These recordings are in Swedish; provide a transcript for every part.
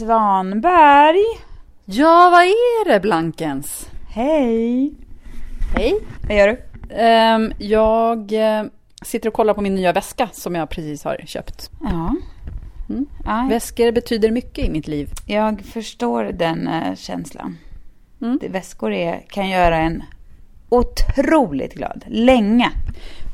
Svanberg. Ja, vad är det Blankens? Hej. Hej. Vad gör du? Ehm, jag eh, sitter och kollar på min nya väska som jag precis har köpt. Ja. Mm. Väskor betyder mycket i mitt liv. jag förstår den eh, känslan. Mm. Väskor är, kan göra en otroligt glad. Länge.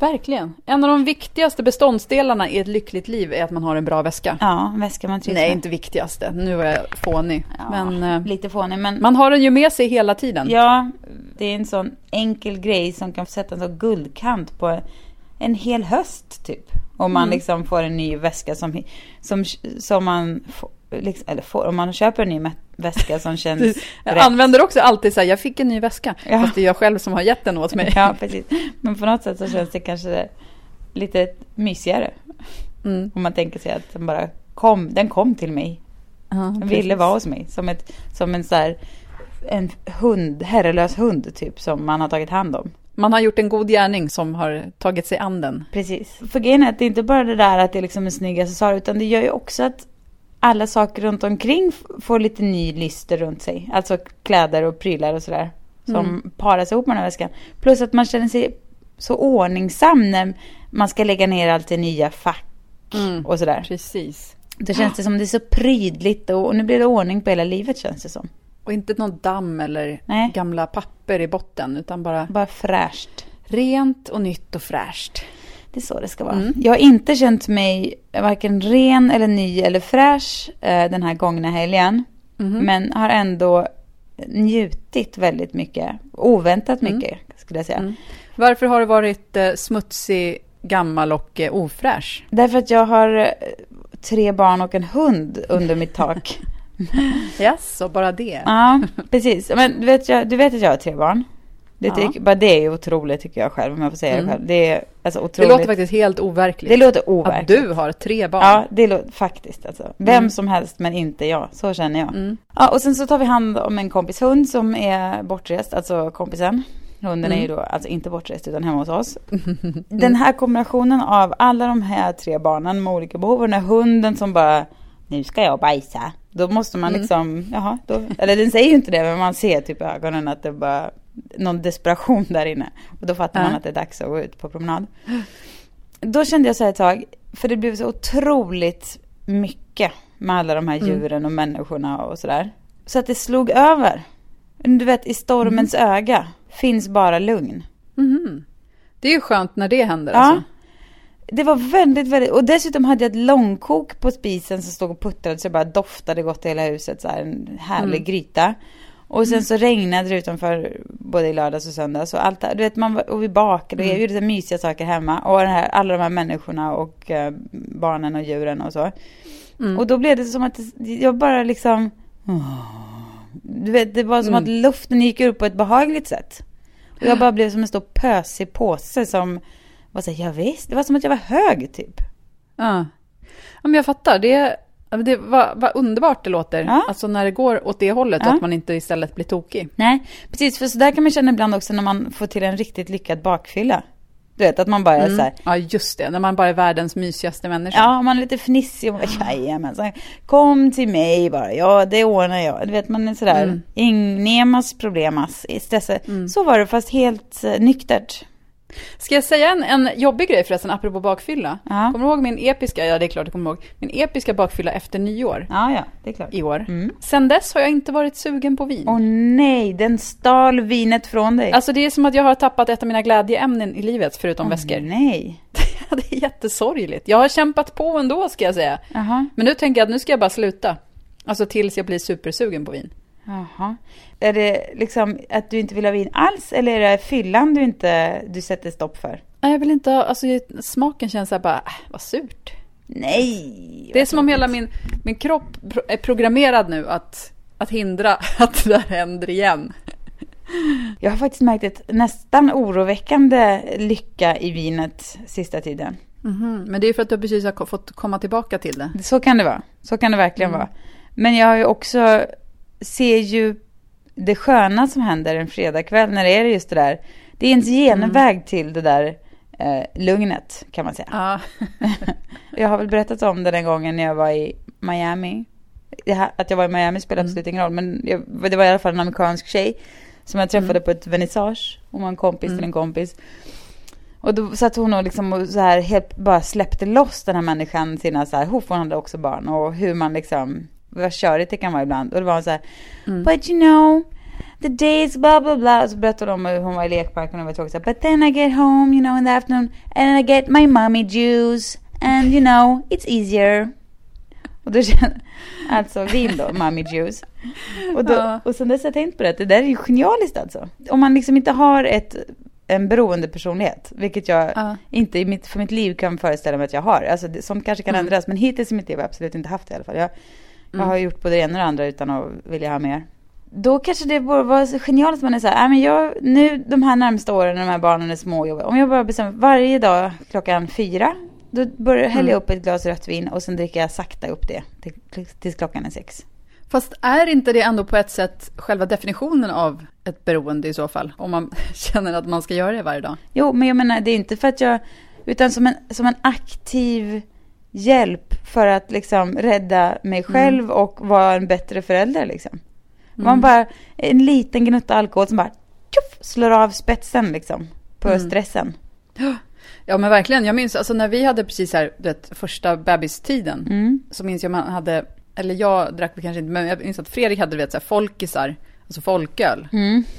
Verkligen. En av de viktigaste beståndsdelarna i ett lyckligt liv är att man har en bra väska. Ja, en väska man trivs Nej, med. inte viktigaste. Nu var jag fånig. Ja, Men eh, Lite fånig, men... man har den ju med sig hela tiden. Ja, det är en sån enkel grej som kan sätta en sån guldkant på en hel höst typ. Om man Mm. liksom får en ny väska som, som, som man liksom, eller får, om man köper en ny väska som känns Du, jag rätt. använder också alltid så här, jag fick en ny väska. Ja. Fast det är jag själv som har gett den åt mig. Ja, precis. Men på något sätt så känns det kanske lite mysigare. Mm. Om man tänker sig att den bara kom, den kom till mig. Ja, Den ville vara hos mig. Som, ett, som en så här, en hund, herrelös hund typ som man har tagit hand om. Man har gjort en god gärning som har tagit sig an den. Precis. För grejen är att det är inte bara det där att det är liksom en snygg accessoar utan det gör ju också att alla saker runt omkring får lite ny lyster runt sig. Alltså kläder och prylar och sådär. Som Mm. paras ihop med den här väskan. Plus att man känner sig så ordningsam när man ska lägga ner allt i nya fack Mm. och sådär. Precis. Då känns det som det är så prydligt och, och nu blir det ordning på hela livet känns det som. Och inte någon damm eller Nej. gamla papper i botten, utan bara Bara fräscht. rent och nytt och fräscht. Det är så det ska vara. Mm. Jag har inte känt mig varken ren eller ny eller fräsch eh, den här gångna helgen. Mhm. Men har ändå njutit väldigt mycket. Oväntat Mm. mycket skulle jag säga. Mm. Varför har du varit eh, smutsig, gammal och eh, ofräsch? Därför att jag har eh, tre barn och en hund under mitt tak. Yes, så bara det. ja, precis. Men du vet, jag, du vet att jag har tre barn. Det Ja. tycker, bara det är otroligt tycker jag själv, om jag får säga Mm. det själv. Det är alltså det otroligt. låter faktiskt helt overkligt. det låter att overkligt. du har tre barn. Ja, det låter faktiskt alltså. Vem Mm. som helst men inte jag. Så känner jag. Mm. Ja, och sen så tar vi hand om en kompis hund som är bortrest, alltså kompisen. Hunden är ju Mm. då alltså inte bortrest utan hemma hos oss. Den här kombinationen av alla de här tre barnen med olika behov och den här hunden som bara nu ska jag bajsa. Då måste man Mm. liksom, jaha, då, eller den säger ju inte det men man ser typ i ögonen att det bara någon desperation där inne. Och då fattar man att det är dags att gå ut på promenad. Då kände jag så här ett tag, för det blev så otroligt mycket med alla de här Mm. djuren och människorna och sådär. Så att det slog över. Du vet, i stormens Mm. öga finns bara lugn. Mhm. Det är ju skönt när det händer Ja. alltså. Det var väldigt, väldigt, och dessutom hade jag ett långkok på spisen som stod och puttrade så det bara doftade gott i hela huset, så här en härlig Mm. gryta. Och sen så regnade det utanför både i lördags och söndags och allt du vet man och vi bakade och Mm. gjorde mysiga saker hemma och här, alla de här människorna och eh, barnen och djuren och så. Mm. Och då blev det som att jag bara liksom Du vet, det var som Mm. att luften gick ur på ett behagligt sätt. Och jag bara blev som en stor pösig påse som var så här, ja, visst, det var som att jag var hög typ. Ja. ja, men jag fattar. Det, det var, vad underbart det låter. Ja. Alltså när det går åt det hållet, Ja. att man inte istället blir tokig. Nej, precis, för så där kan man känna ibland också när man får till en riktigt lyckad bakfylla. Du vet, att man bara är så här, Ja, just det. När man bara är världens mysigaste människa. ja, man är lite fnissig och bara, jajamensan, kom till mig bara, ja, det ordnar jag. Du vet, man är sådär, Mm. ingnemas problemas, stressa. Mm. Så var det, fast helt eh, nyktert. Ska jag säga en, en jobbig grej förresten, apropå bakfylla? Ja. Kommer du ihåg min episka, ja det är klart jag kommer ihåg, min episka bakfylla efter nyår Ja, ja, det är klart. i år. Mm. Sen dess har jag inte varit sugen på vin. Åh nej, den stal vinet från dig. Alltså det är som att jag har tappat ett av mina glädjeämnen i livet, förutom Åh, väskor. nej. det är jättesorgligt. Jag har kämpat på ändå ska jag säga. Jaha. Men nu tänker jag att nu ska jag bara sluta. Alltså tills jag blir supersugen på vin. Jaha. Är det liksom att du inte vill ha vin alls eller är det fyllan du inte du sätter stopp för? Nej, jag vill inte ha, alltså smaken känns så här bara, äh, vad surt. Nej! Det är som om hela min, min kropp är programmerad nu att, att hindra att det där händer igen. Jag har faktiskt märkt ett nästan oroväckande lycka i vinet sista tiden. Mhm, Men det är för att du precis har fått komma tillbaka till det. Så kan det vara. Så kan det verkligen Mm. vara. Men jag har ju också, ser ju det sköna som händer en fredagkväll när det är just det där. Det är ens genväg till det där eh, lugnet kan man säga. Ja. Jag har väl berättat om det den gången när jag var i Miami. Här, att jag var i Miami spelar Mm. absolut ingen roll. Men jag, det var i alla fall en amerikansk tjej som jag träffade Mm. på ett vernissage. Hon var en kompis Mm. till en kompis. Och då satt hon och liksom och så här helt bara släppte loss den här människan sina så här, hon hade också barn och hur man liksom, vad körigt det kan vara ibland. Och det var så här, Mm. but you know, the days blah blah blah. Och så berättade de om hur hon var i lekparken och var tråkig. But then I get home, you know, in the afternoon and I get my mommy juice and you know, it's easier. Och då kände alltså vin då, mommy juice. Och, då, Ja. och sen dess har jag tänkt på det, det där är ju genialiskt alltså. Om man liksom inte har ett, en beroende personlighet, vilket jag Ja. inte i mitt, för mitt liv kan föreställa mig att jag har. Alltså det, sånt kanske kan Mm. ändras, men hittills i mitt liv har jag absolut inte haft det i alla fall. Jag, jag Mm. har gjort både det ena och det andra utan att vilja ha mer. Då kanske det borde vara så genialiskt att man är så här, "Nej, men jag, nu de här närmsta åren när de här barnen är små om jag bara bestämmer varje dag klockan fyra, då börjar häller jag upp ett glas rött vin och sen dricker jag sakta upp det till, tills klockan är sex. Fast är inte det ändå på ett sätt själva definitionen av ett beroende i så fall? Om man känner att man ska göra det varje dag. Jo, men jag menar det är inte för att jag, utan som en, som en aktiv hjälp för att liksom rädda mig själv och vara en bättre förälder liksom. Man bara, en liten gnutta alkohol som bara tjoff, slår av spetsen liksom på Mm. stressen. Ja men verkligen, jag minns alltså när vi hade precis här, du vet, första bebistiden. Mm. Så minns jag man hade, eller jag drack väl kanske inte, men jag minns att Fredrik hade du vet så här folkisar, alltså folköl. Mm.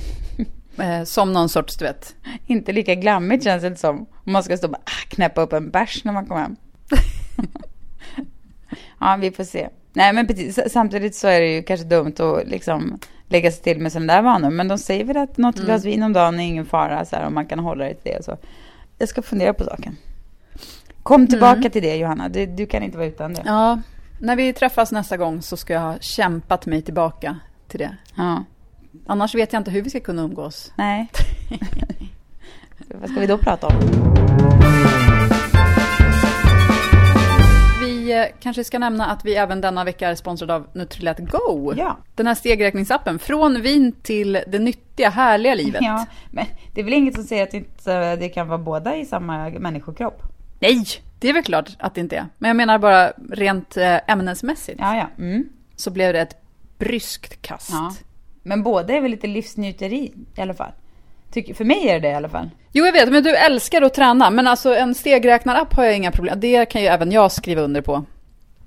Eh, som någon sorts, du vet. Inte lika glammigt känns det som. Om man ska stå och bara ah, knäppa upp en bärs när man kommer hem. ja, vi får se. Nej, men precis, samtidigt så är det ju kanske dumt att liksom lägga sig till med sådana där vanor. Men de säger väl att något Mm. glas vin om dagen är ingen fara så här, om man kan hålla det till det så. Jag ska fundera på saken. Kom tillbaka Mm. till det Johanna, du, du kan inte vara utan det. Ja, när vi träffas nästa gång så ska jag ha kämpat mig tillbaka till det. Ja. Annars vet jag inte hur vi ska kunna umgås. Nej. Vad ska vi då prata om? Vi kanske ska nämna att vi även denna vecka är sponsrade av Nutrilett Go. Ja. Den här stegräkningsappen. Från vin till det nyttiga, härliga livet. Ja, men det är väl inget som säger att inte det kan vara båda i samma människokropp? Nej, det är väl klart att det inte är. Men jag menar bara rent eh, ämnesmässigt. Ja, ja. Mm. Så blev det ett bryskt kast. ja. Men båda är väl lite livsnjuteri i alla fall? Tycker, för mig är det det i alla fall. Jo, jag vet, men du älskar att träna. Men alltså en stegräknarapp har jag inga problem Det kan ju även jag skriva under på.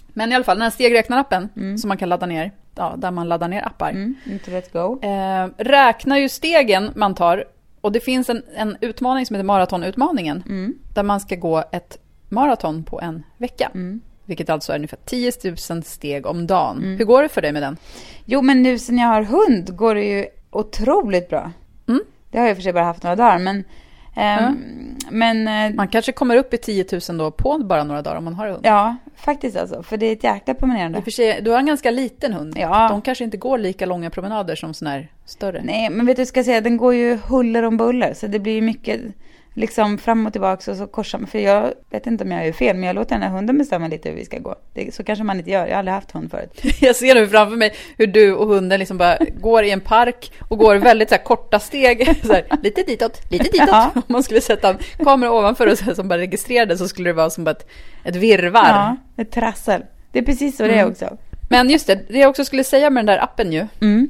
Men i alla fall, den här stegräknarappen som man kan ladda ner, ja, där man laddar ner appar, Mm. Inte let's go. eh, räknar ju stegen man tar. Och det finns en, en utmaning som heter maratonutmaningen. Mm. Där man ska gå ett maraton på en vecka. Mm. Vilket alltså är ungefär 10 000 steg om dagen. Hur går det för dig med den? Jo, men nu sen jag har hund går det ju otroligt bra. Mm. Det har jag i och för sig bara haft några dagar, men... ehm, Men... eh, Man kanske kommer upp i 10 000 då på bara några dagar om man har hund. Ja, faktiskt alltså. För det är ett jäkla I promenerande. och för sig, du har en ganska liten hund. Ja. De kanske inte går lika långa promenader som sån här större. Nej, men vet du, ska jag säga, den går ju huller om buller. Så det blir ju mycket liksom fram och tillbaka och så korsar man. För jag vet inte om jag gör fel, men jag låter den här hunden bestämma lite hur vi ska gå. Det, så kanske man inte gör. Jag har aldrig haft hund förut. Jag ser nu framför mig hur du och hunden liksom bara går i en park och går väldigt så här korta steg. Så här, lite ditåt, lite ditåt. Ja. Om man skulle sätta en kamera ovanför och så här, som bara registrerade så skulle det vara som ett, ett virrvarr. Ja, ett trassel. Det är precis så det är Mm. också. Men just det, det jag också skulle säga med den där appen ju. Mm.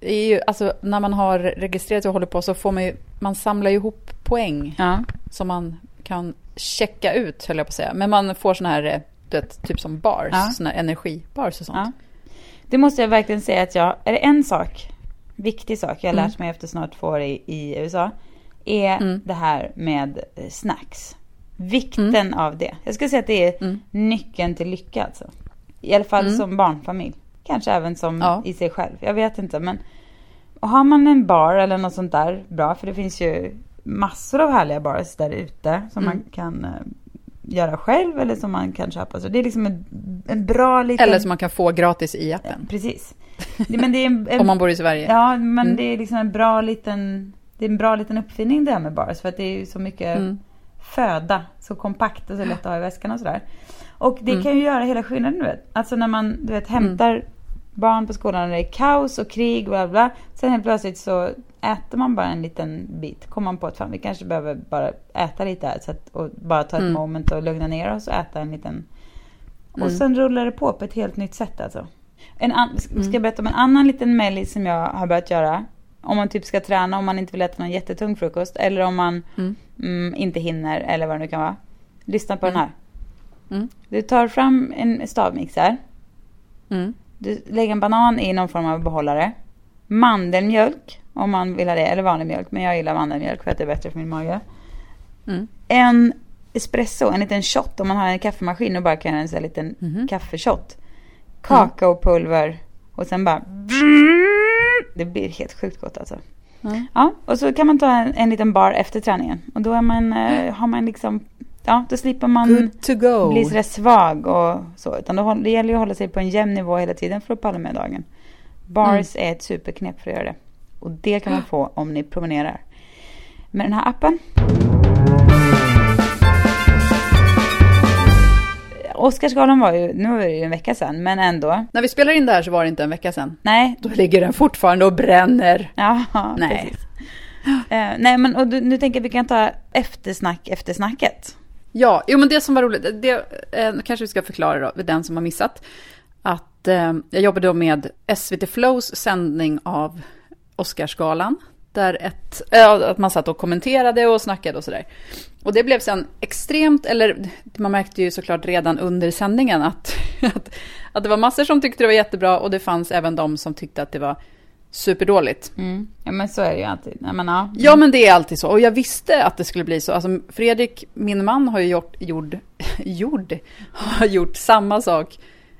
Är ju, alltså när man har registrerat och håller på så får man ju, man samlar ju ihop poäng Ja. som man kan checka ut höll jag på att säga. Men man får såna här, eh, du vet, typ som bars, Ja. såna här energibars och sånt. ja. Det måste jag verkligen säga att jag, är det en sak, viktig sak jag har Mm. lärt mig efter snart två år i, i USA, är Mm. det här med eh, snacks. Vikten av det. Jag skulle säga att det är Mm. nyckeln till lycka alltså. I alla fall Mm. som barnfamilj. Kanske även som Ja. i sig själv. Jag vet inte men. Och har man en bar eller något sånt där, bra. För det finns ju massor av härliga bars där ute. Som Mm. man kan eh, göra själv eller som man kan köpa. Så det är liksom en, en bra liten... Eller som man kan få gratis i appen. Precis. Men det är en, en, Om man bor i Sverige. Ja, men Mm. det är liksom en bra liten... Det är en bra liten uppfinning det här med bars. För att det är ju så mycket Mm. föda. Så kompakt och så lätt att ha i väskan och sådär. Och det Mm. kan ju göra hela skillnaden du vet. Alltså när man du vet, hämtar barn på skolan och det är kaos och krig och bla bla. Sen helt plötsligt så äter man bara en liten bit. Kommer man på att fan vi kanske behöver bara äta lite här. Så att, och bara ta ett Mm. moment och lugna ner oss och äta en liten. Och Mm. sen rullar det på på ett helt nytt sätt alltså. En an, ska jag berätta om en annan liten mellis som jag har börjat göra? Om man typ ska träna, om man inte vill äta någon jättetung frukost. Eller om man Mm. mm, inte hinner eller vad det nu kan vara. Lyssna på den här. Mm. Du tar fram en stavmixer. Mm. Du lägger en banan i någon form av behållare. Mandelmjölk om man vill ha det. Eller vanlig mjölk. Men jag gillar mandelmjölk för att det är bättre för min mage. Mm. En espresso, en liten shot. Om man har en kaffemaskin och bara kan göra en sån här liten Mhm. kaffeshot. Kakaopulver. Och sen bara... Det blir helt sjukt gott alltså. Mm. Ja, och så kan man ta en, en liten bar efter träningen. Och då man, eh, har man liksom... Ja, då slipper man bli sådär svag och så. Utan då, det gäller ju att hålla sig på en jämn nivå hela tiden för att palla med dagen. Bars är ett superknep för att göra det. Och det kan man få om ni promenerar. Med den här appen. Oscarsgalan var ju, nu är det ju en vecka sedan, men ändå. När vi spelar in det här så var det inte en vecka sedan. Nej, Då ligger den fortfarande och bränner. Ja, Nej. precis. Eh, nej, men och du, nu tänker jag att vi kan ta eftersnack efter snacket. Ja, jo men det som var roligt, det eh, kanske vi ska förklara då, för den som har missat. Att eh, jag jobbade då med SVT Flows sändning av Oscarsgalan. Där ett, äh, att man satt och kommenterade och snackade och sådär. Och det blev sen extremt, eller man märkte ju såklart redan under sändningen att, att, att det var massor som tyckte det var jättebra och det fanns även de som tyckte att det var superdåligt. Mm. Ja, men så är det ju alltid. Nej, men, ja. Ja, men det är alltid så. Och jag visste att det skulle bli så. Alltså, Fredrik, min man, har ju gjort, gjord, gjord, har gjort samma sak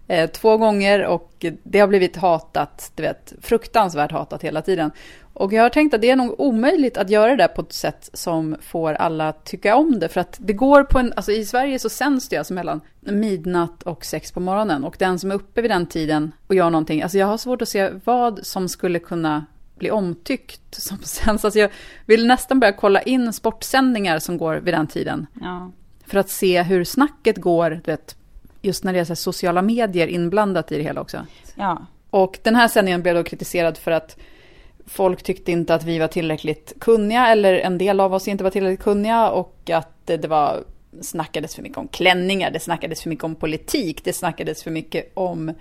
eh, två gånger och det har blivit hatat, du vet, fruktansvärt hatat hela tiden. Och jag har tänkt att det är nog omöjligt att göra det på ett sätt som får alla att tycka om det. För att det går på en, alltså i Sverige så sänds det alltså mellan midnatt och sex på morgonen. Och den som är uppe vid den tiden och gör någonting, alltså jag har svårt att se vad som skulle kunna bli omtyckt som sänds. Alltså jag vill nästan börja kolla in sportsändningar som går vid den tiden. Ja. För att se hur snacket går, du vet, just när det är så sociala medier inblandat i det hela också. ja. Och den här sändningen blev då kritiserad för att folk tyckte inte att vi var tillräckligt kunniga, eller en del av oss inte var tillräckligt kunniga, och att det, var snackades för mycket om klänningar, det snackades för mycket om politik, det snackades för mycket om,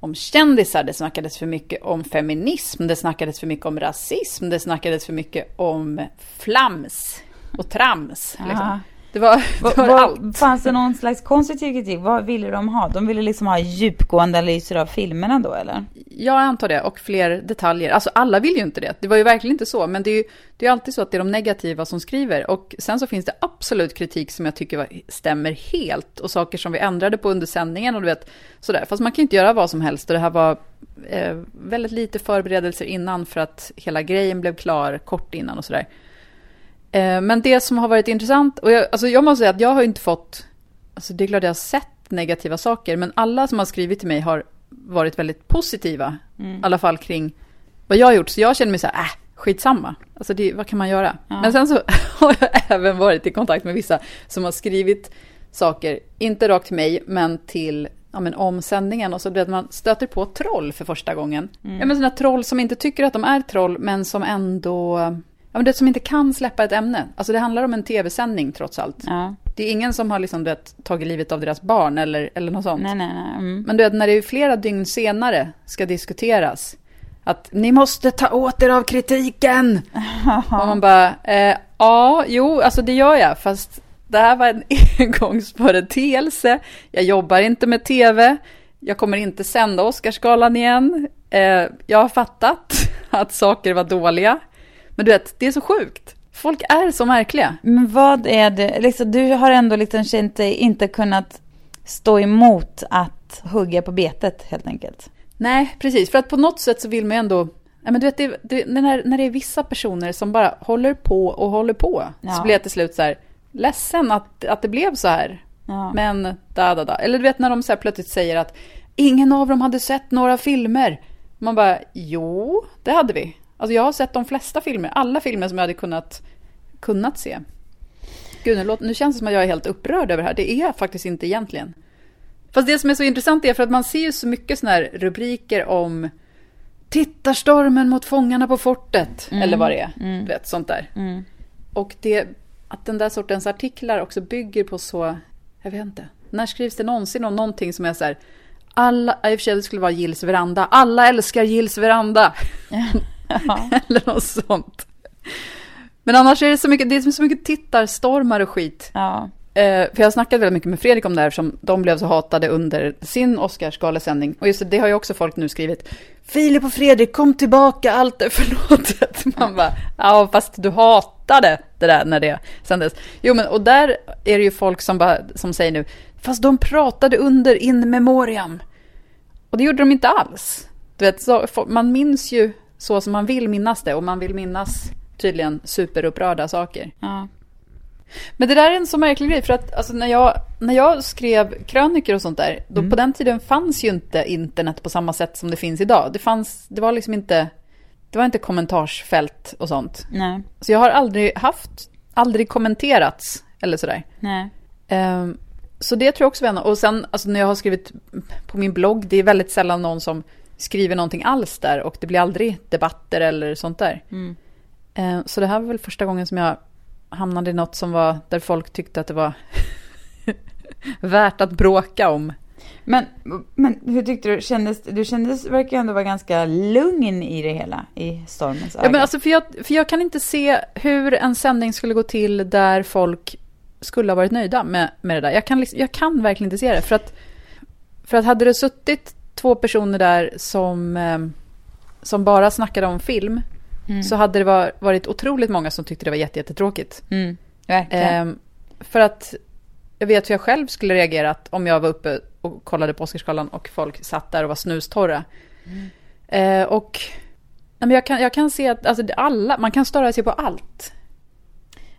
om kändisar, det snackades för mycket om feminism, det snackades för mycket om rasism, det snackades för mycket om flams och trams. Liksom. Det var, Va, det var va, allt. fanns det någon slags konstruktiv kritik? Vad ville de ha? De ville liksom ha djupgående analyser av filmerna då eller? Jag antar det, och fler detaljer. Alltså alla vill ju inte det. Det var ju verkligen inte så, men det är ju det är alltid så att det är de negativa som skriver. Och sen så finns det absolut kritik som jag tycker stämmer helt, och saker som vi ändrade på under sändningen och du vet, sådär. Fast man kan ju inte göra vad som helst, och det här var eh, väldigt lite förberedelser innan för att hela grejen blev klar kort innan och sådär. Eh, men det som har varit intressant, och jag, alltså jag måste säga att jag har inte fått, alltså det är klart jag har sett negativa saker, men alla som har skrivit till mig har varit väldigt positiva, i alla fall kring vad jag har gjort. Så jag känner mig så här, äh, skitsamma. Alltså det, vad kan man göra? Ja. Men sen så har jag även varit i kontakt med vissa som har skrivit saker, inte rakt till mig, men till ja, men om sändningen. Och så att man stöter på troll för första gången. Ja, men sådana troll som inte tycker att de är troll, men som ändå... Ja, men det som inte kan släppa ett ämne. Alltså det handlar om en tv-sändning trots allt. Ja. Det är ingen som har liksom, du vet, tagit livet av deras barn eller, eller något sånt. Nej, nej, nej. Mm. Men du vet, när det är flera dygn senare ska diskuteras. Att ni måste ta åt er av kritiken. Och man bara, eh, ja, jo, alltså det gör jag. Fast det här var en engångsföreteelse. Jag jobbar inte med tv. Jag kommer inte sända Oscarsgalan igen. Eh, jag har fattat att saker var dåliga. Men du vet, det är så sjukt. Folk är så märkliga. Men vad är det, liksom, du har ändå liksom känt dig inte kunnat stå emot att hugga på betet helt enkelt. Nej, precis. För att på något sätt så vill man ju ändå... Ja, men du vet, det, det, när, när det är vissa personer som bara håller på och håller på, Ja. så blir jag till slut så här ledsen att, att det blev så här. Ja. Men da, da, da. Eller du vet när de så här plötsligt säger att ingen av dem hade sett några filmer. Man bara, jo, det hade vi. Alltså jag har sett de flesta filmer, alla filmer som jag hade kunnat, kunnat se. Gud, nu, låter, nu känns det som att jag är helt upprörd över det här. Det är jag faktiskt inte egentligen. Fast det som är så intressant är för att man ser ju så mycket sådana här rubriker om Tittarstormen mot fångarna på fortet. Eller vad det är. Du vet, sånt där. Mm. Och det, att den där sortens artiklar också bygger på så, jag vet inte. När skrivs det någonsin om någonting som är så här, Alla, i och för sig det skulle vara Gills veranda. Alla älskar Gills veranda. Ja. Eller något sånt. Men annars är det så mycket, det är så mycket tittarstormar och skit. ja. Eh, för jag har snackat väldigt mycket med Fredrik om det här som de blev så hatade under sin Oscarsgalesändning. Och just det, det har ju också folk nu skrivit. Filip och Fredrik, kom tillbaka, allt är förlåtet. Man bara, ja fast du hatade det där när det sändes. Jo men och där är det ju folk som, bara, som säger nu, fast de pratade under in memoriam. Och det gjorde de inte alls. Du vet, så, man minns ju så som man vill minnas det och man vill minnas tydligen superupprörda saker. ja. Men det där är en så märklig grej, för att alltså, när, jag, när jag skrev kröniker och sånt där, då Mm. på den tiden fanns ju inte internet på samma sätt som det finns idag. Det, fanns, det var liksom inte, det var inte kommentarsfält och sånt. Nej. Så jag har aldrig haft, aldrig kommenterats eller sådär. Nej. Ehm, så det tror jag också var en Och sen alltså, när jag har skrivit på min blogg, det är väldigt sällan någon som skriver någonting alls där och det blir aldrig debatter eller sånt där. Mm. Ehm, så det här var väl första gången som jag hamnade i något som var där folk tyckte att det var värt att bråka om. Men, men hur tyckte du? Kändes, du kändes, verkar ju ändå vara ganska lugn i det hela, i stormens öga. Ja, men alltså, för, jag, för jag kan inte se hur en sändning skulle gå till där folk skulle ha varit nöjda med, med det där. Jag kan, liksom, jag kan verkligen inte se det. För att, för att hade det suttit två personer där som, eh, som bara snackade om film Mm. så hade det var, varit otroligt många som tyckte det var jätte, jättetråkigt. Mm. Ehm, för att jag vet hur jag själv skulle reagerat om jag var uppe och kollade på Oscarsgalan och folk satt där och var snustorra. Eh, och nej, men jag, kan, jag kan se att alltså, alla, man kan störa sig på allt.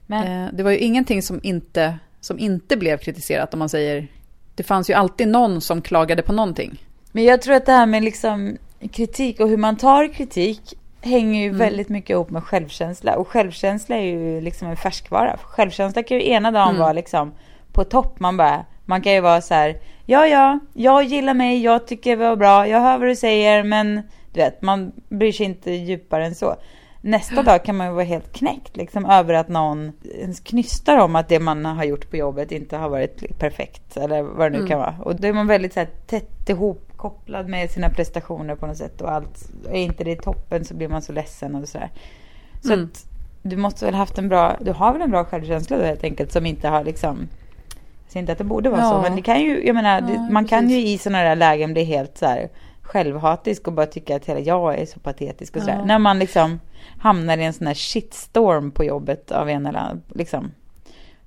men, Eh, det var ju ingenting som inte, som inte blev kritiserat om man säger det fanns ju alltid någon som klagade på någonting. Men jag tror att det här med liksom kritik och hur man tar kritik hänger ju Mm. väldigt mycket ihop med självkänsla. Och självkänsla är ju liksom en färskvara. Självkänsla kan ju ena dagen Mm. vara liksom på topp. Man bara, man kan ju vara så här, ja ja, jag gillar mig, jag tycker det var bra, jag hör vad du säger, men du vet, man bryr sig inte djupare än så. Nästa dag kan man ju vara helt knäckt liksom över att någon ens knystar om att det man har gjort på jobbet inte har varit perfekt eller vad det nu Mm. kan vara. Och då är man väldigt så här, tätt ihopkopplad med sina prestationer på något sätt och allt. Är inte det toppen så blir man så ledsen och sådär. Så Mm. att du måste väl haft en bra, du har väl en bra självkänsla då helt enkelt som inte har liksom jag säger inte att det borde vara så, Ja. men det kan ju, jag menar, det, Ja, man kan ju i sådana där lägen bli helt så här självhatisk och bara tycka att hela jag är så patetisk och sådär. Ja. När man liksom hamnar i en sån här shitstorm på jobbet av en eller annan, liksom.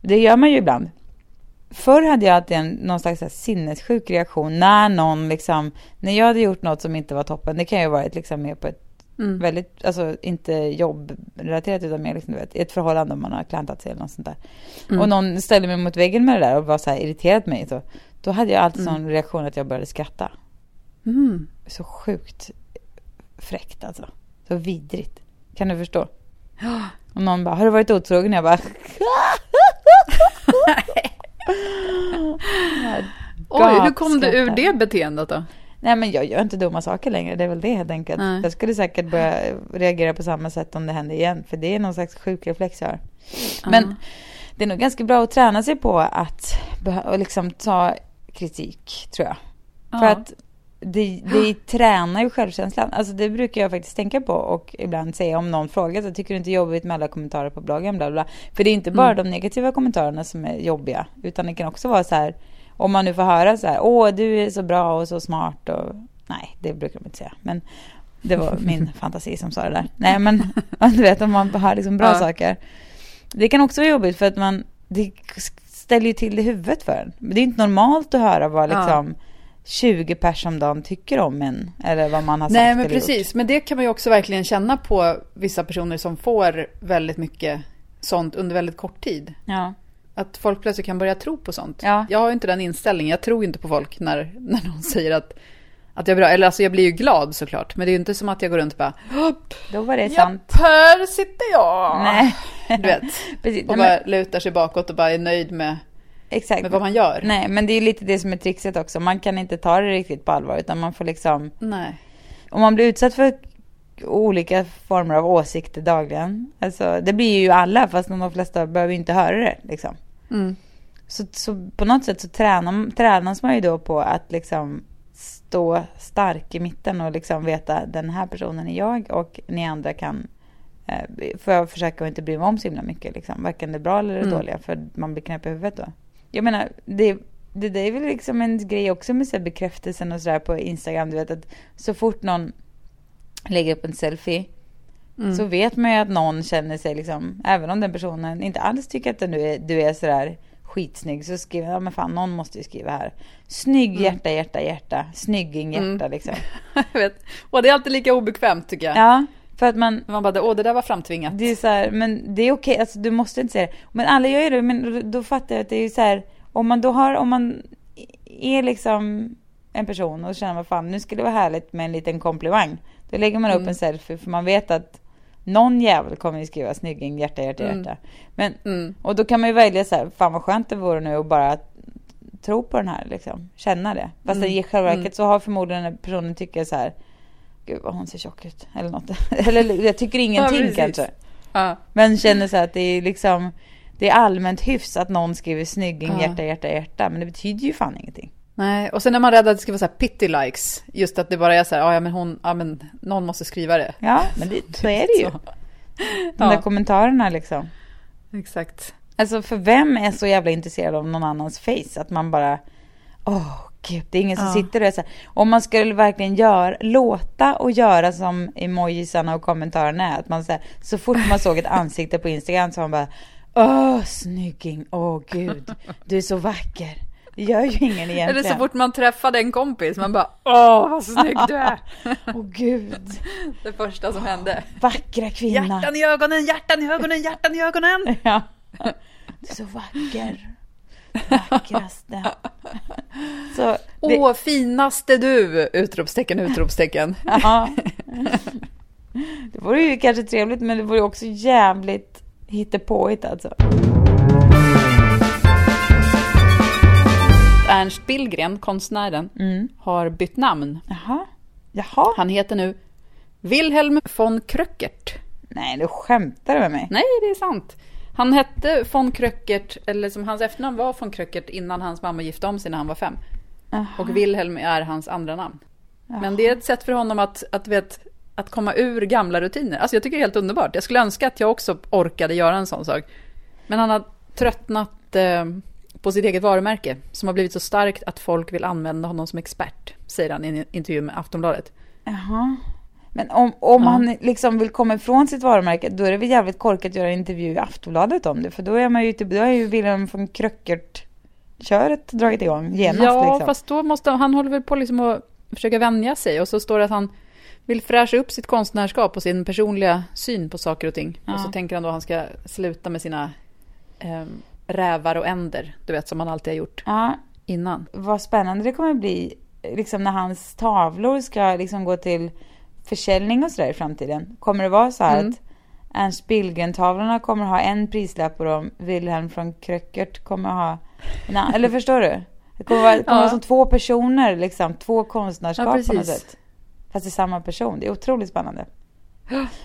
Det gör man ju ibland. Förr hade jag alltid en, någon slags här sinnessjuk reaktion när någon liksom, när jag hade gjort något som inte var toppen, det kan ju ha varit liksom mer på ett Mm. väldigt, alltså inte jobbrelaterat utan mer liksom, du vet, ett förhållande om man har klantat sig eller något sånt där. Mm. Och någon ställde mig mot väggen med det där och var så här irriterad på mig. Så, då hade jag alltid Mm. sån reaktion att jag började skratta. Mm. Så sjukt fräckt alltså. Så vidrigt. Kan du förstå? Och någon bara, har du varit otrogen? Jag bara, Oj, hur kom du ur det beteendet då? Nej men jag gör inte dumma saker längre, det är väl det helt enkelt. Nej. Jag skulle säkert börja reagera på samma sätt om det hände igen, för det är någon slags sjuk reflex jag har. Men Ja. det är nog ganska bra att träna sig på att liksom ta kritik, tror jag. För Ja. att det, det tränar ju självkänslan. Alltså det brukar jag faktiskt tänka på och ibland säga om någon frågar så tycker du inte det är jobbigt med alla kommentarer på bloggen bla bla. För det är inte bara Mm. de negativa kommentarerna som är jobbiga utan det kan också vara så här om man nu får höra så här åh du är så bra och så smart och nej det brukar de inte säga men det var min fantasi som sa det där. Nej men du vet om man hör liksom bra Ja. saker. Det kan också vara jobbigt för att man det ställer ju till det i huvudet för en. Men det är inte normalt att höra vad Ja. Liksom 20 pers om dagen tycker om en. Eller vad man har sagt Nej, men eller precis. Gjort. Men det kan man ju också verkligen känna på vissa personer som får väldigt mycket sånt under väldigt kort tid. Ja. Att folk plötsligt kan börja tro på sånt. Ja. Jag har ju inte den inställningen. Jag tror inte på folk när, när någon säger att, att jag är bra. Eller alltså jag blir ju glad såklart. Men det är ju inte som att jag går runt och bara Då var det sant. här sitter jag. Nej. Du vet. Precis. Och bara lutar sig bakåt och bara är nöjd med, exakt. med vad man gör. Nej, men det är lite det som är trixet också. Man kan inte ta det riktigt på allvar utan man får liksom Nej. om man blir utsatt för olika former av åsikter dagligen. Alltså, det blir ju alla fast de flesta behöver inte höra det. Liksom. Mm. Så, så på något sätt så tränar, tränas man ju då på att liksom stå stark i mitten och liksom veta den här personen är jag och ni andra kan eh, får jag försöka att inte bry mig om så himla mycket liksom. Varken det bra eller det Mm. dåliga för man blir knäpp i huvudet då. Jag menar, det, det där är väl liksom en grej också med så bekräftelsen och sådär på Instagram. Du vet att så fort någon lägger upp en selfie Mm. så vet man ju att någon känner sig liksom, även om den personen inte alls tycker att du är, du är sådär skitsnygg så skriver ja men fan någon måste ju skriva här. Snygg hjärta, hjärta, hjärta. Snygging hjärta Mm. liksom. jag vet. Och det är alltid lika obekvämt tycker jag. Ja, för att man, Man bara, åh det där var framtvingat. det är så här, men det är okej, alltså du måste inte säga det. Men alla gör ju det, men då, fattar jag att det är så här, om man då har, om man är liksom en person och känner vad fan, nu skulle det vara härligt med en liten komplimang. Då lägger man upp Mm. en selfie för man vet att någon jävel kommer ju skriva snygging, hjärta, hjärta, Mm. hjärta. Men, Mm. och då kan man ju välja så här, fan vad skönt det vore nu att bara tro på den här liksom, känna det. Fast Mm. i själva verket Mm. så har förmodligen personen tycker så här, gud vad hon ser tjock ut, eller något. eller jag tycker ingenting precis. kanske. Ja. Men känner så att det är liksom Det är allmänt hyfs att någon skriver snygging, Ja. hjärta, hjärta, hjärta Men det betyder ju fan ingenting Nej, och sen är man rädd att det ska vara så här pity likes. Just att det bara är så här, "Ah, ja men hon, ja men någon måste skriva det. Ja, men det, så är det ju. De Ja. där kommentarerna liksom Exakt. Alltså för vem är så jävla intresserad av någon annans face? Att man bara Åh gud, det är ingen som Ja. sitter och är så här. Om man skulle verkligen göra, låta och göra som emojisarna och kommentarerna är. Att man så, här, så fort man såg ett ansikte på Instagram så man bara Åh snygging, åh gud, du är så vacker. Det gör ju ingen egentligen. Eller så fort man träffade en kompis, man bara åh vad snygg du är. Åh gud, Det första som hände. vackra kvinna. Hjärtan i ögonen, hjärtan i ögonen, hjärtan i ögonen. Ja. Du är så vacker. Vackraste. Så, det, Åh, finaste du! Utropstecken, utropstecken. ja. Det vore ju kanske trevligt men det vore också jävligt hittepåigt alltså. Ernst Billgren, konstnären, Mm. har bytt namn. Jaha. Jaha. Han heter nu Wilhelm von Kröckert. Nej, du skämtar med mig. Nej, det är sant. Han hette von Kröckert, eller som hans efternamn var von Kröckert innan hans mamma gifte om sig när han var fem. Jaha. Och Wilhelm är hans andra namn. Men det är ett sätt för honom att, att, vet, att komma ur gamla rutiner. Alltså jag tycker det är helt underbart. Jag skulle önska att jag också orkade göra en sån sak. Men han har tröttnat eh, på sitt eget varumärke. Som har blivit så starkt att folk vill använda honom som expert. Säger han i en intervju med Aftonbladet. Jaha. Men om, om Ja. han liksom vill komma ifrån sitt varumärke, då är det väl jävligt korkat att göra en intervju i Aftonbladet om det. För då är man ju typ, då är ju Wilhelm von Kröckert-köret dragit igång genast ja, liksom. fast då måste han håller väl på liksom att försöka vänja sig. Och så står det att han vill fräscha upp sitt konstnärskap och sin personliga syn på saker och ting. Ja. Och så tänker han då att han ska sluta med sina eh, rävar och änder. Du vet, som han alltid har gjort Ja, innan. vad spännande det kommer bli liksom när hans tavlor ska liksom gå till försäljning och sådär i framtiden. Kommer det vara så här Mm. att Ernst Billgren-tavlorna kommer ha en prislapp och de Wilhelm från Kröckert kommer ha en annan, eller förstår du? Det kommer vara, det kommer Ja. vara som två personer liksom, två konstnärskap Ja, på något sätt. Fast det är samma person, det är otroligt spännande.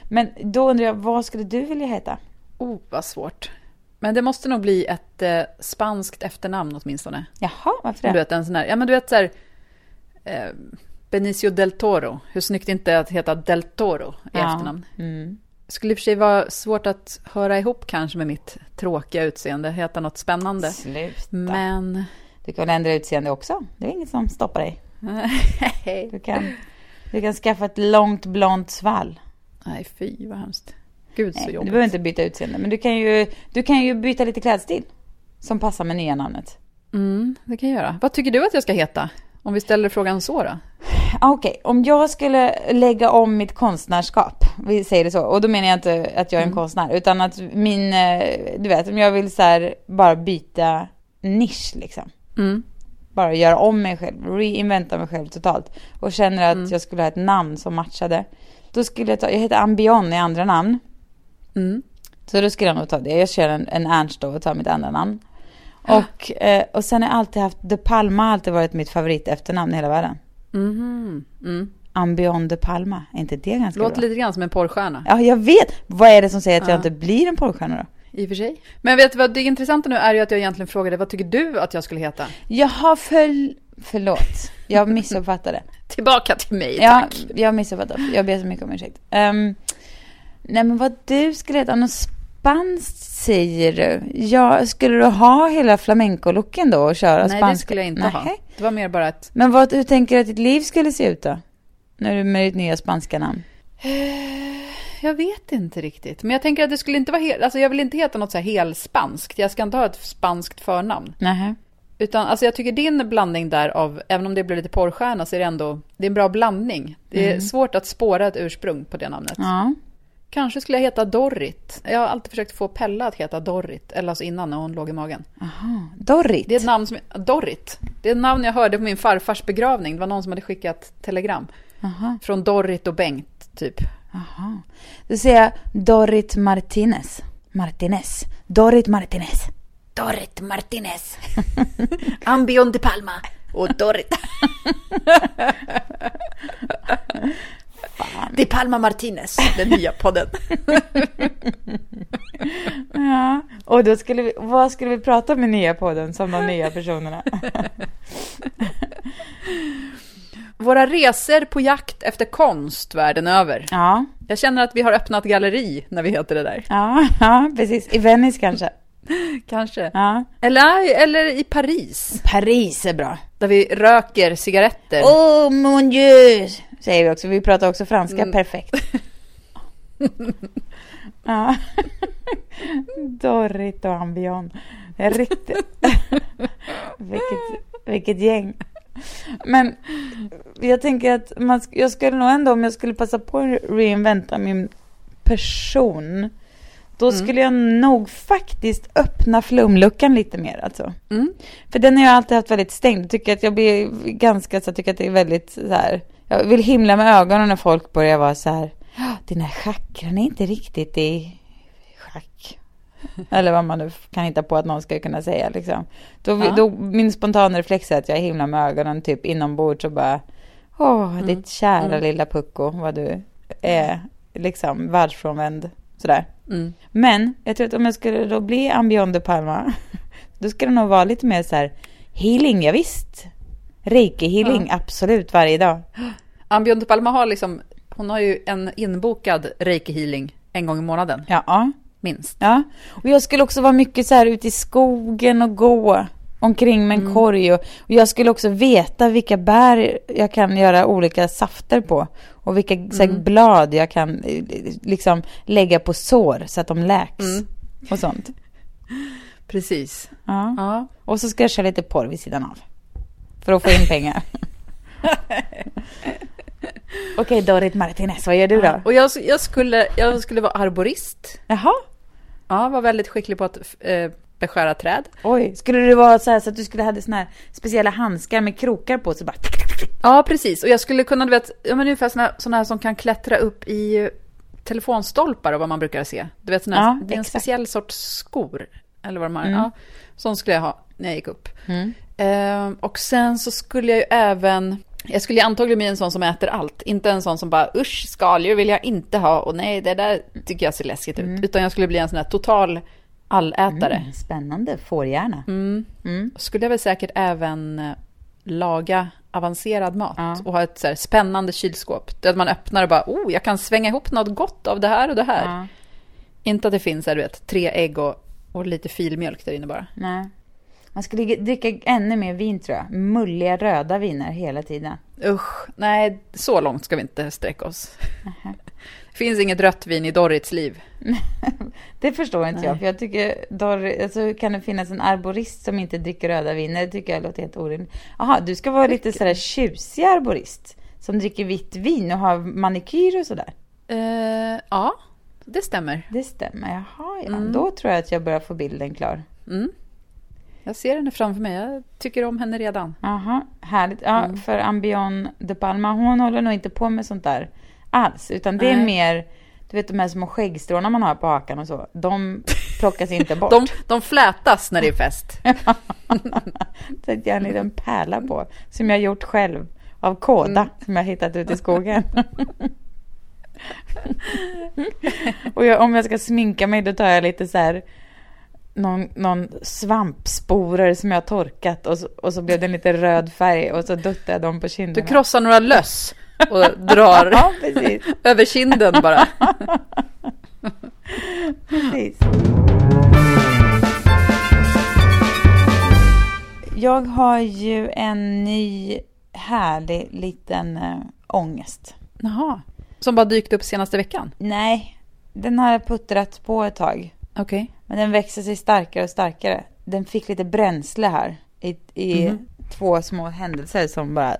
Men då undrar jag, vad skulle du vilja heta? Oh, vad svårt. Men det måste nog bli ett eh, spanskt efternamn åtminstone. Jaha, varför Du det? vet, en sån här, ja men du vet så här, eh, Benicio del Toro. Hur snyggt inte är att heta del Toro i Ja. efternamn. Mm. Skulle i och för sig vara svårt att höra ihop kanske med mitt tråkiga utseende, heta något spännande. Sluta. Men... Du kan ändra utseende också? Det är inget som stoppar dig. Du kan, du kan skaffa ett långt blont svall. Nej, fy vad hemskt. Gud så Nej, du jobbigt. behöver inte byta utseende, men du kan, ju, du kan ju byta lite klädstil. Som passar med nya namnet. Mm, det kan jag göra. Vad tycker du att jag ska heta? Om vi ställer frågan så då? Ah, Okej, om jag skulle lägga om mitt konstnärskap, vi säger det så, och då menar jag inte att jag är en konstnär, utan att min, eh, du vet, om jag vill så här bara byta nisch liksom. Mm. Bara göra om mig själv, reinventa mig själv totalt. Och känner att jag skulle ha ett namn som matchade. Då skulle jag ta, jag heter Ambion i andra namn. Mm. Så då skulle jag nog ta det. Jag kör en, en Ernst då och tar mitt andra namn. Och, eh, och sen har jag alltid haft, De Palma har alltid varit mitt favorit efternamn i hela världen. Mhm. Mm. Ambion De Palma, är inte det ganska Låter bra? lite grann som en porrstjärna. Ja, jag vet. Vad är det som säger att jag Ja. inte blir en porrstjärna då? I och för sig. Men vet du vad, det intressanta nu är ju att jag egentligen frågade vad tycker du att jag skulle heta? Jaha, för, förlåt. Jag missuppfattade. Tillbaka till mig, Ja, tack. jag missuppfattade. Jag ber så mycket om ursäkt. Um, nej, men vad du skulle heta, något spanskt säger du? Ja, skulle du ha hela flamencolooken då och köra Nej, spanska? det skulle jag inte ha. Nähä. Det var mer bara ett... Men vad, hur tänker du att ditt liv skulle se ut då? När du med ditt nya spanska namn? Jag vet inte riktigt. Men jag tänker att det skulle inte vara helt... Alltså jag vill inte heta något så här helspanskt. Jag ska inte ha ett spanskt förnamn. Nähä. Utan alltså jag tycker din blandning där av, även om det blir lite porrstjärna, så är det ändå, det är en bra blandning. Det är svårt att spåra ett ursprung på det namnet. Ja. Kanske skulle jag heta Dorrit. Jag har alltid försökt få Pella att heta Dorrit, eller alltså innan när hon låg i magen. Aha. Dorrit? Det är ett namn som, Dorrit. Det är ett namn jag hörde på min farfars begravning. Det var någon som hade skickat telegram. Aha. Från Dorrit och Bengt, typ. Aha. Då säger jag Dorrit Martinez. Martinez. Dorrit Martinez. Dorrit Martinez. Ambion de Palma och Dorrit. De Palma Martinez, den nya podden. Ja, och då skulle vi, vad skulle vi prata om i nya podden som de nya personerna? Våra resor på jakt efter konst världen över. Ja, Jag känner att vi har öppnat galleri när vi heter det där. ja, ja, precis. I Venice kanske. Kanske. Ja. Eller, eller i Paris, Paris är bra. där vi röker cigaretter. Oh mon dieu, säger vi också. Vi pratar också franska Mm. perfekt. ja. Dorrit och Ambion. Riktigt. vilket, vilket gäng. Men jag tänker att man, jag skulle nog ändå, om jag skulle passa på att reinventa min person, då Mm. skulle jag nog faktiskt öppna flumluckan lite mer alltså. Mm. För den har jag alltid haft väldigt stängd. Jag tycker att jag blir ganska så tycker att det är väldigt så här. Jag vill himla med ögonen när folk börjar vara så här. "Ja, Dina chakran är inte riktigt i schack. Eller vad man nu kan hitta på att någon ska kunna säga liksom. Då, Ja. då min spontana reflex är att jag himlar med ögonen typ inombords och bara. Åh, ditt kära Mm. lilla pucko, vad du är liksom världsfrånvänd. Sådär. Mm. Men jag tror att om jag skulle då bli Ambion de Palma, då skulle det nog vara lite mer så här healing, ja, visst. Reiki healing, absolut varje dag. Ambion de Palma har liksom, hon har ju en inbokad reiki-healing en gång i månaden, Ja, minst. ja. Och jag skulle också vara mycket så här ute i skogen och gå omkring med en korg. Och, och jag skulle också veta vilka bär jag kan göra olika safter på. Och vilka så här, blad jag kan eh, liksom lägga på sår så att de läks. Mm. Och sånt. Precis. Ja. Ja. Och så ska jag köra lite porr vid sidan av. För att få in pengar. Okej, Dorit Martinez, vad gör du då? Och jag, jag, skulle, jag skulle vara arborist. Jaha, Ja, var väldigt skicklig på att eh, beskära träd. oj. Skulle du vara så här så att du skulle ha såna här speciella handskar med krokar på så bara... Ja, precis. Och jag skulle kunna, du vet, ja, men ungefär såna, såna här som kan klättra upp i telefonstolpar och vad man brukar se. Du vet, såna här, Ja, det är en exakt. speciell sorts skor. Eller vad de har. Mm. Ja, sån skulle jag ha när jag gick upp. Mm. Ehm, och sen så skulle jag ju även... Jag skulle ju antagligen bli en sån som äter allt. Inte en sån som bara usch, skaldjur vill jag inte ha. Och nej, det där tycker jag ser läskigt ut. Utan jag skulle bli en sån här total allätare. Mm, spännande, fårhjärna. Mm. Mm. Skulle jag väl säkert även eh, laga avancerad mat Ja. och ha ett så spännande kylskåp. Där man öppnar och bara, oh, jag kan svänga ihop något gott av det här och det här. Ja, Inte att det finns, här, du vet, tre ägg och, och lite filmjölk där inne bara. nej. Man skulle dricka ännu mer vin tror jag. Mulliga röda viner hela tiden. Usch, nej, så långt ska vi inte sträcka oss. Det finns inget rött vin i Dorrits liv. Det förstår inte Nej. jag. För jag tycker, Dor, alltså, kan det finnas en arborist som inte dricker röda viner? Det tycker jag låter helt orimligt. Jaha, du ska vara lite sådär tjusig arborist. Som dricker vitt vin och har manikyr och sådär. Eh, ja, det stämmer. Det stämmer. Jaha, ja. Mm. Då tror jag att jag börjar få bilden klar. Mm. Jag ser henne framför mig. Jag tycker om henne redan. Jaha, härligt. Ja, Mm. för Ambion de Palma, hon håller nog inte på med sånt där alls. Utan det är Nej. mer, du vet de här små skäggstråna man har på hakan och så. De plockas inte bort. De, de flätas när det är fest. Att jag en liten pärla på. Som jag gjort själv. Av kåda. Mm. Som jag hittat ute i skogen. och jag, om jag ska sminka mig då tar jag lite så här. Någon, någon svampsporer som jag torkat och så, och så blev det en lite röd färg och så duttade jag dem på Du kinderna. krossar några löss och drar Ja, över kinden bara. precis. Jag har ju en ny härlig liten äh, ångest. Jaha. Som bara dykt upp senaste veckan? Nej, den har jag puttrat på ett tag. Okej. Men den växer sig starkare och starkare. Den fick lite bränsle här i, i Mhm. två små händelser som bara...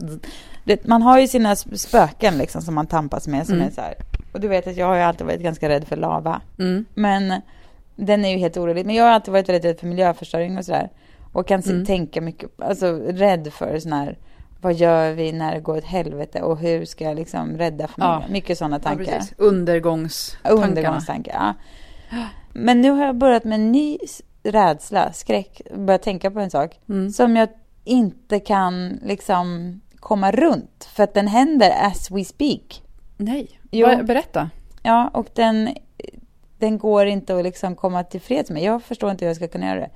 Det, man har ju sina spöken liksom som man tampas med som Mm. är så här. Och du vet att jag har ju alltid varit ganska rädd för lava. Mm. Men den är ju helt orolig. Men jag har alltid varit väldigt rädd för miljöförstöring och sådär. Och kan Mm. tänka mycket, alltså rädd för sån här, vad gör vi när det går åt helvete och hur ska jag liksom rädda familjen? Ja. Mycket sådana Ja, tankar. precis. Undergångstankarna. Undergångstankar, ja. Men nu har jag börjat med en ny rädsla, skräck, börjat tänka på en sak Mm. som jag inte kan liksom komma runt för att den händer as we speak. Nej, Jo. Berätta. Ja, och den, den går inte att liksom komma tillfreds med. Jag förstår inte hur jag ska kunna göra det.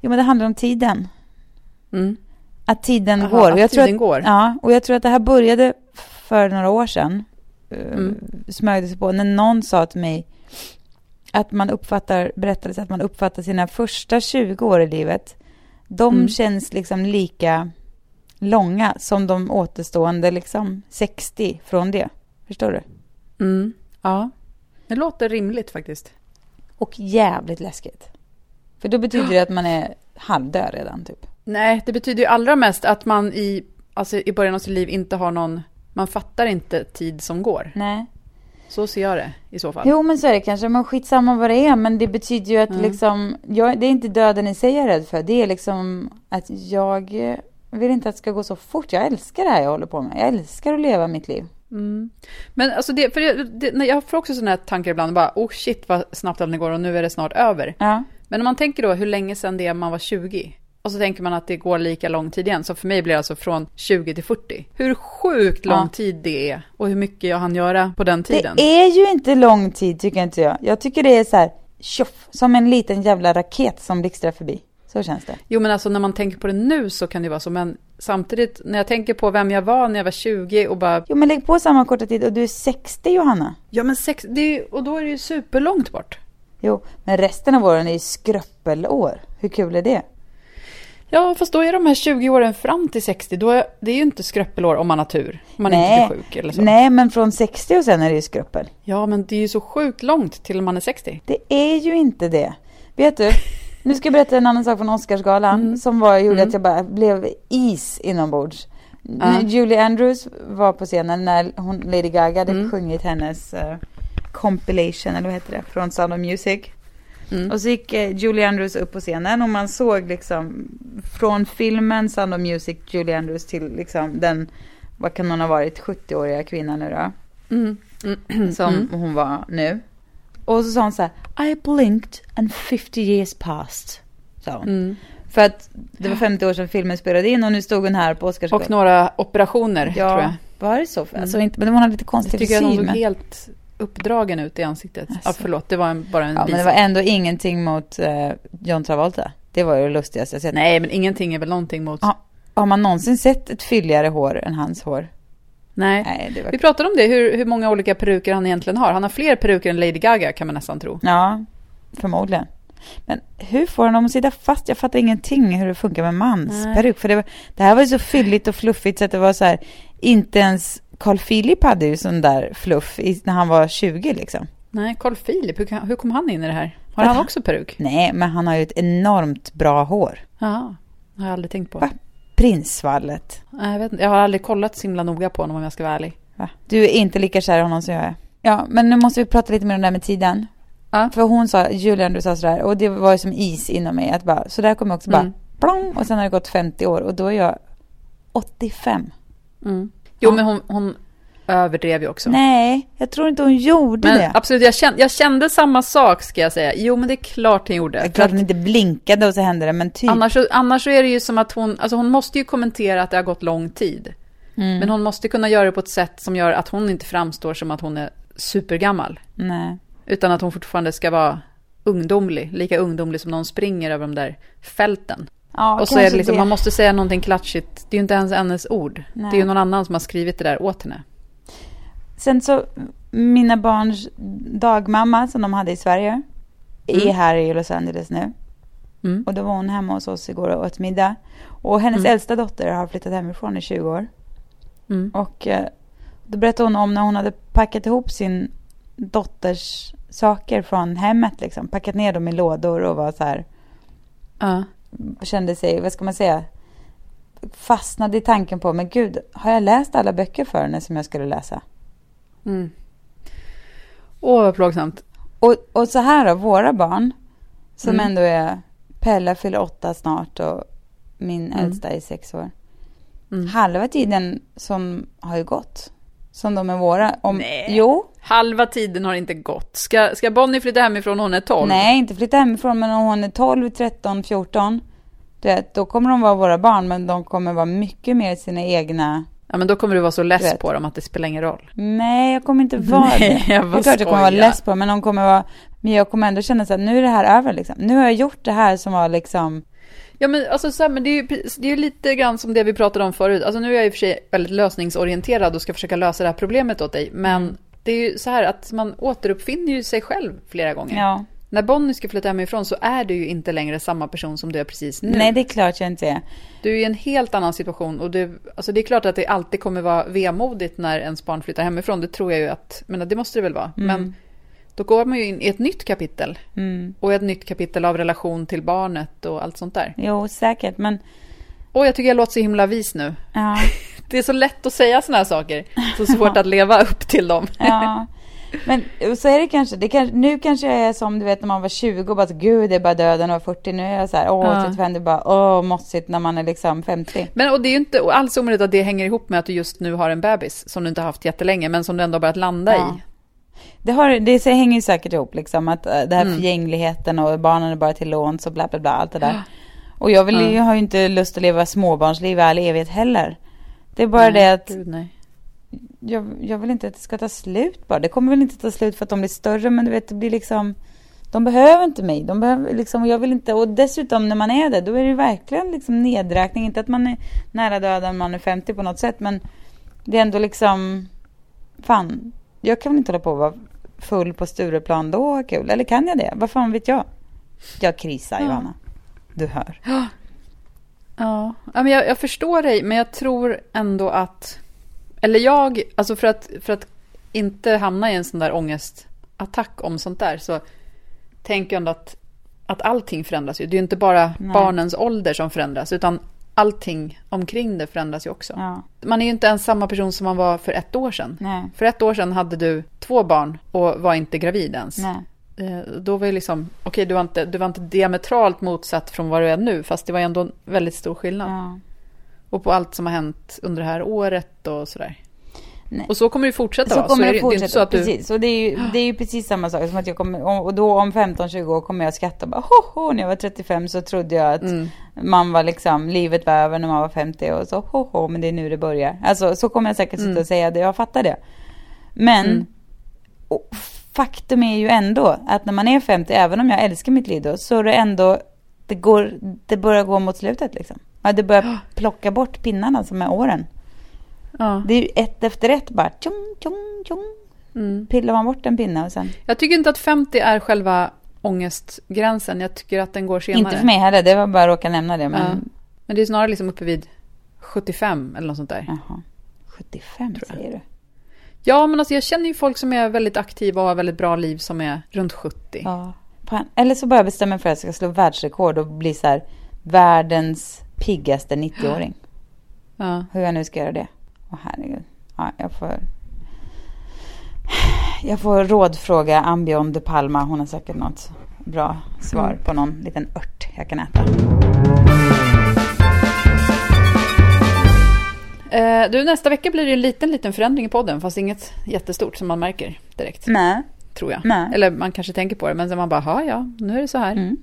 Jo, men det handlar om tiden. Mm. Att tiden Aha, går. Och att jag tror tiden går. Ja, och jag tror att det här började för några år sedan. Mm. Mm. Smög det sig på när någon sa till mig att man uppfattar, berättades att man uppfattar sina första 20 år i livet. De Mm. känns liksom lika långa som de återstående liksom 60 från det. Förstår du? Mm. Ja, det låter rimligt faktiskt. Och jävligt läskigt. För då betyder det att man är halvdöd redan typ. Nej, det betyder ju allra mest att man i, alltså i början av sitt liv inte har någon, man fattar inte tid som går. Nej. Så ser jag det i så fall. Jo men så är det kanske, men skitsamma vad det är. Men det betyder ju att Mm. liksom, jag, det är inte döden i sig jag är rädd för. Det är liksom att jag vill inte att det ska gå så fort. Jag älskar det här jag håller på med. Jag älskar att leva mitt liv. Mm. Men alltså det, för det, det, jag får också sådana här tankar ibland, bara oh shit vad snabbt allting går och nu är det snart över. Ja. Men om man tänker då hur länge sedan det är man var 20 och så tänker man att det går lika lång tid igen. Så för mig blir det alltså från 20 till 40. Hur sjukt lång Ja. tid det är och hur mycket jag hann göra på den tiden. Det är ju inte lång tid tycker inte jag. Jag tycker det är så här, tjoff, som en liten jävla raket som blixtrar förbi. Så känns det. Jo men alltså när man tänker på det nu så kan det vara så. Men samtidigt när jag tänker på vem jag var när jag var 20 och bara Jo men lägg på samma korta tid och du är 60 Johanna. Ja men sex, det är, ju- och då är det ju superlångt bort. Jo, men resten av åren är ju skröppelår. Hur kul är det? Ja fast då är de här 20 åren fram till 60, då är, det är ju inte skröppelår om man har tur. Om man Nej. inte blir sjuk eller så. Nej, men från 60 och sen är det ju skröppel. Ja men det är ju så sjukt långt till man är 60. Det är ju inte det. Vet du, nu ska jag berätta en annan sak från Oscarsgalan Mm. som var, gjorde Mm. att jag bara blev is inombords. När Julie Andrews var på scenen när hon, Lady Gaga hade Mm. sjungit hennes eh, compilation, eller vad heter det, från Sound of Music. Mm. Och så gick eh, Julie Andrews upp på scenen och man såg liksom från filmen Sound of Music, Julie Andrews till liksom den, vad kan hon ha varit, 70-åriga kvinnan nu då? Mm. Mm. som hon var nu. Och så sa hon så här, I blinked and 50 years passed. Sa hon. Mm. För att det var 50 år sedan filmen spelade in och nu stod hon här på Oscarsgalan. Och några operationer tror jag. Ja, var det så? Alltså Mm. inte, men hon hade lite konstig Jag tycker att hon frisyr. såg helt uppdragen ut i ansiktet. Ja, Alltså. förlåt, det var en, bara en ja, men det var ändå ingenting mot eh, John Travolta. Det var ju det lustigaste jag sett. Nej, men ingenting är väl någonting mot... Ja. Har man någonsin sett ett fylligare hår än hans hår? Nej. Nej, det var... Vi pratade om det, hur, hur många olika peruker han egentligen har. Han har fler peruker än Lady Gaga kan man nästan tro. Ja, förmodligen. Men hur får han dem att sitta fast? Jag fattar ingenting hur det funkar med mans Nej. peruk. För det, var, det här var ju så fylligt och fluffigt så att det var så här, inte ens Carl Philip hade ju sån där fluff i, när han var 20 liksom. Nej, Carl Philip, hur, kan- hur kom han in i det här? Har han han- också peruk? Nej, men han har ju ett enormt bra hår. Ja, har jag aldrig tänkt på. Va? Prinsvallet. Jag, vet, inte, jag har aldrig kollat så himla noga på honom om jag ska vara ärlig. Va? Du är inte lika kär i honom som jag är. Ja, men nu måste vi prata lite mer om det här med tiden. Ja. För hon sa, Julian du sa sådär, och det var ju som is inom mig, att bara, så där kommer jag också bara, Mm. plong, och sen har det gått 50 år och då är jag 85. Mm. Jo, Ja. men hon, hon överdrev ju också. Nej, jag tror inte hon gjorde men det. absolut, jag kände, jag kände samma sak ska jag säga. Jo, men det är klart hon gjorde. Det är klart att hon inte blinkade och så hände det, men typ. annars, annars är det ju som att hon, alltså hon måste ju kommentera att det har gått lång tid. Mm. Men hon måste kunna göra det på ett sätt som gör att hon inte framstår som att hon är supergammal. Nej. Utan att hon fortfarande ska vara ungdomlig. Lika ungdomlig som någon springer över de där fälten. Ja, och så är det liksom, man måste säga någonting klatschigt. Det är ju inte ens hennes ord. Nej. Det är ju någon annan som har skrivit det där åt henne. Sen så, mina barns dagmamma som de hade i Sverige är Mm. här i Los Angeles nu. Mm. Och då var hon hemma hos oss igår och åt middag. Och hennes Mm. äldsta dotter har flyttat hemifrån i 20 år. Mm. Och eh, då berättade hon om när hon hade packat ihop sin dotters saker från hemmet liksom. Packat ner dem i lådor och var så här, Ja. Kände sig, vad ska man säga, fastnade i tanken på, men gud, har jag läst alla böcker för henne som jag skulle läsa? Mm. Åh, vad plågsamt. Och, och så här då, våra barn, som Mm. ändå är, Pella fyller åtta snart och min Mm. äldsta är sex år. Mm. Halva tiden som har ju gått, som de är våra. Om, Nej. Jo, Halva tiden har inte gått. Ska, ska Bonnie flytta hemifrån när hon är 12? nej inte flytta hemifrån, men om hon är 12, 13, 14, du vet, då kommer de vara våra barn, men de kommer vara mycket mer sina egna. Ja, men då kommer du vara så less på dem att det spelar ingen roll. Nej, jag kommer inte vara Nej, det. jag Det är klart jag kommer vara less på, men de kommer vara, men jag kommer ändå känna så att nu är det här över liksom. Nu har jag gjort det här som var liksom, Ja, men, alltså, så här, men det, är ju, det är ju lite grann som det vi pratade om förut. Alltså, nu är jag i och för sig väldigt lösningsorienterad och ska försöka lösa det här problemet åt dig. Men Mm. Det är ju så här att man återuppfinner ju sig själv flera gånger. ja. När Bonnie ska flytta hemifrån så är du ju inte längre samma person som du är precis nu. Nej, det är klart jag inte är. Du är i en helt annan situation och du, alltså det är klart att det alltid kommer vara vemodigt när ens barn flyttar hemifrån. Det tror jag ju att, men det måste det väl vara. Men då går man ju in i ett nytt kapitel. Mm. Och ett nytt kapitel av relation till barnet och allt sånt där. Jo, säkert, men Och jag tycker jag låter så himla vis nu. ja. Det är så lätt att säga såna här saker. Så svårt att leva upp till dem. Ja, men så är det kanske. Det kan, nu kanske jag är som du vet när man var 20 och bara gud det är bara döden och 40. Nu är jag så här, åh Ja. 35 det är bara åh mossigt när man är liksom 50. Men och det är ju inte alls omöjligt att det hänger ihop med att du just nu har en bebis som du inte har haft jättelänge men som du ändå har börjat landa Ja. i. Det, har, det hänger ju säkert ihop liksom att äh, det här Mm. förgängligheten och barnen är bara till låns och bla bla bla allt det där. Och jag vill Ja. jag har ju inte lust att leva småbarnsliv i all evighet heller. Det är bara Nej, det att Gud, nej. jag, jag vill inte att det ska ta slut bara. Det kommer väl inte ta slut för att de blir större men du vet det blir liksom de behöver inte mig. De behöver liksom, och jag vill inte, och dessutom när man är det, då är det verkligen liksom nedräkning. Inte att man är nära döden, man är 50 på något sätt, men det är ändå liksom, fan, jag kan väl inte hålla på att vara full på Stureplan då och ha kul. Eller kan jag det? Vad fan vet jag? Jag krisar, Ja. Johanna. Du hör. Ja, men jag, jag förstår dig, men jag tror ändå att... Eller jag, alltså för att, för att inte hamna i en sån där ångestattack om sånt där, så tänker jag ändå att, att allting förändras ju. Det är ju inte bara Nej. barnens ålder som förändras, utan allting omkring det förändras ju också. Ja, Man är ju inte ens samma person som man var för ett år sedan. nej, För ett år sedan hade du två barn och var inte gravid ens. nej. Eh, Då var ju liksom, okej du, var inte, du var inte diametralt motsatt från vad du är nu, fast det var ändå en väldigt stor skillnad. Ja. Och på allt som har hänt under det här året och sådär. Nej. Och så kommer det fortsätta Så kommer är det det, det fortsätta, så att du... precis. Och det är, ju, det är ju precis samma sak som att jag kommer, och då om 15-20 år kommer jag skratta bara ho, ho, när jag var 35 så trodde jag att Mm. man var liksom, livet var över när man var 50 och så ho, ho, men det är nu det börjar. Alltså så kommer jag säkert sitta Mm. och säga det, jag fattar det. Men Mm. och faktum är ju ändå att när man är 50, även om jag älskar mitt liv då, så är det ändå, det går, det börjar gå mot slutet liksom. Ja, det börjar plocka bort pinnarna som är åren. Ja. Det är ju ett efter ett bara, tjong, tjong, tjong Mm. pillar man bort en pinne och sen... Jag tycker inte att 50 är själva ångestgränsen. Jag tycker att den går senare. Inte för mig heller, det var bara att råka nämna det. Ja. Men, Men det är snarare liksom uppe vid 75 eller något sånt där. jaha. 75 Tror jag. säger du? Ja, men alltså jag känner ju folk som är väldigt aktiva och har väldigt bra liv som är runt 70. Ja. Eller så bara jag bestämmer för att jag ska slå världsrekord och bli så här världens piggaste 90-åring. Ja. Hur jag nu ska göra det. Åh herregud. Ja, jag får... Jag får rådfråga Ambion de Palma. Hon har säkert något bra svar Mm. på någon liten ört jag kan äta. Eh, du, nästa vecka blir det en liten, liten förändring i podden, fast inget jättestort som man märker direkt, Nej. tror jag. Nej. Eller man kanske tänker på det, men sen man bara, "Ja, nu är det så här. Mm.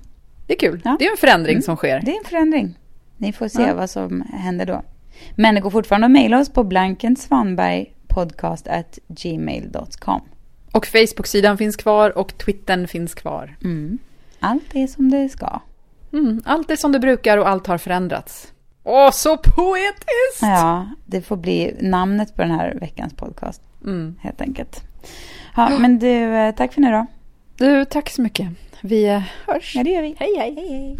Det är kul. Ja. Det är en förändring Mm. som sker. Det är en förändring. Ni får se Ja. vad som händer då. Men det går fortfarande att mejla oss på blankensvanbergpodcast@gmail.com. Och Facebook-sidan finns kvar och Twittern finns kvar. Mm. Allt är som det ska. Mm, allt är som det brukar och allt har förändrats. Åh, så poetiskt! Ja, det får bli namnet på den här veckans podcast. Mm. Helt enkelt. Ja, men du, eh, tack för nu då. Du, tack så mycket. Vi eh, hörs. Ja, det gör vi. Hej, hej, hej, hej.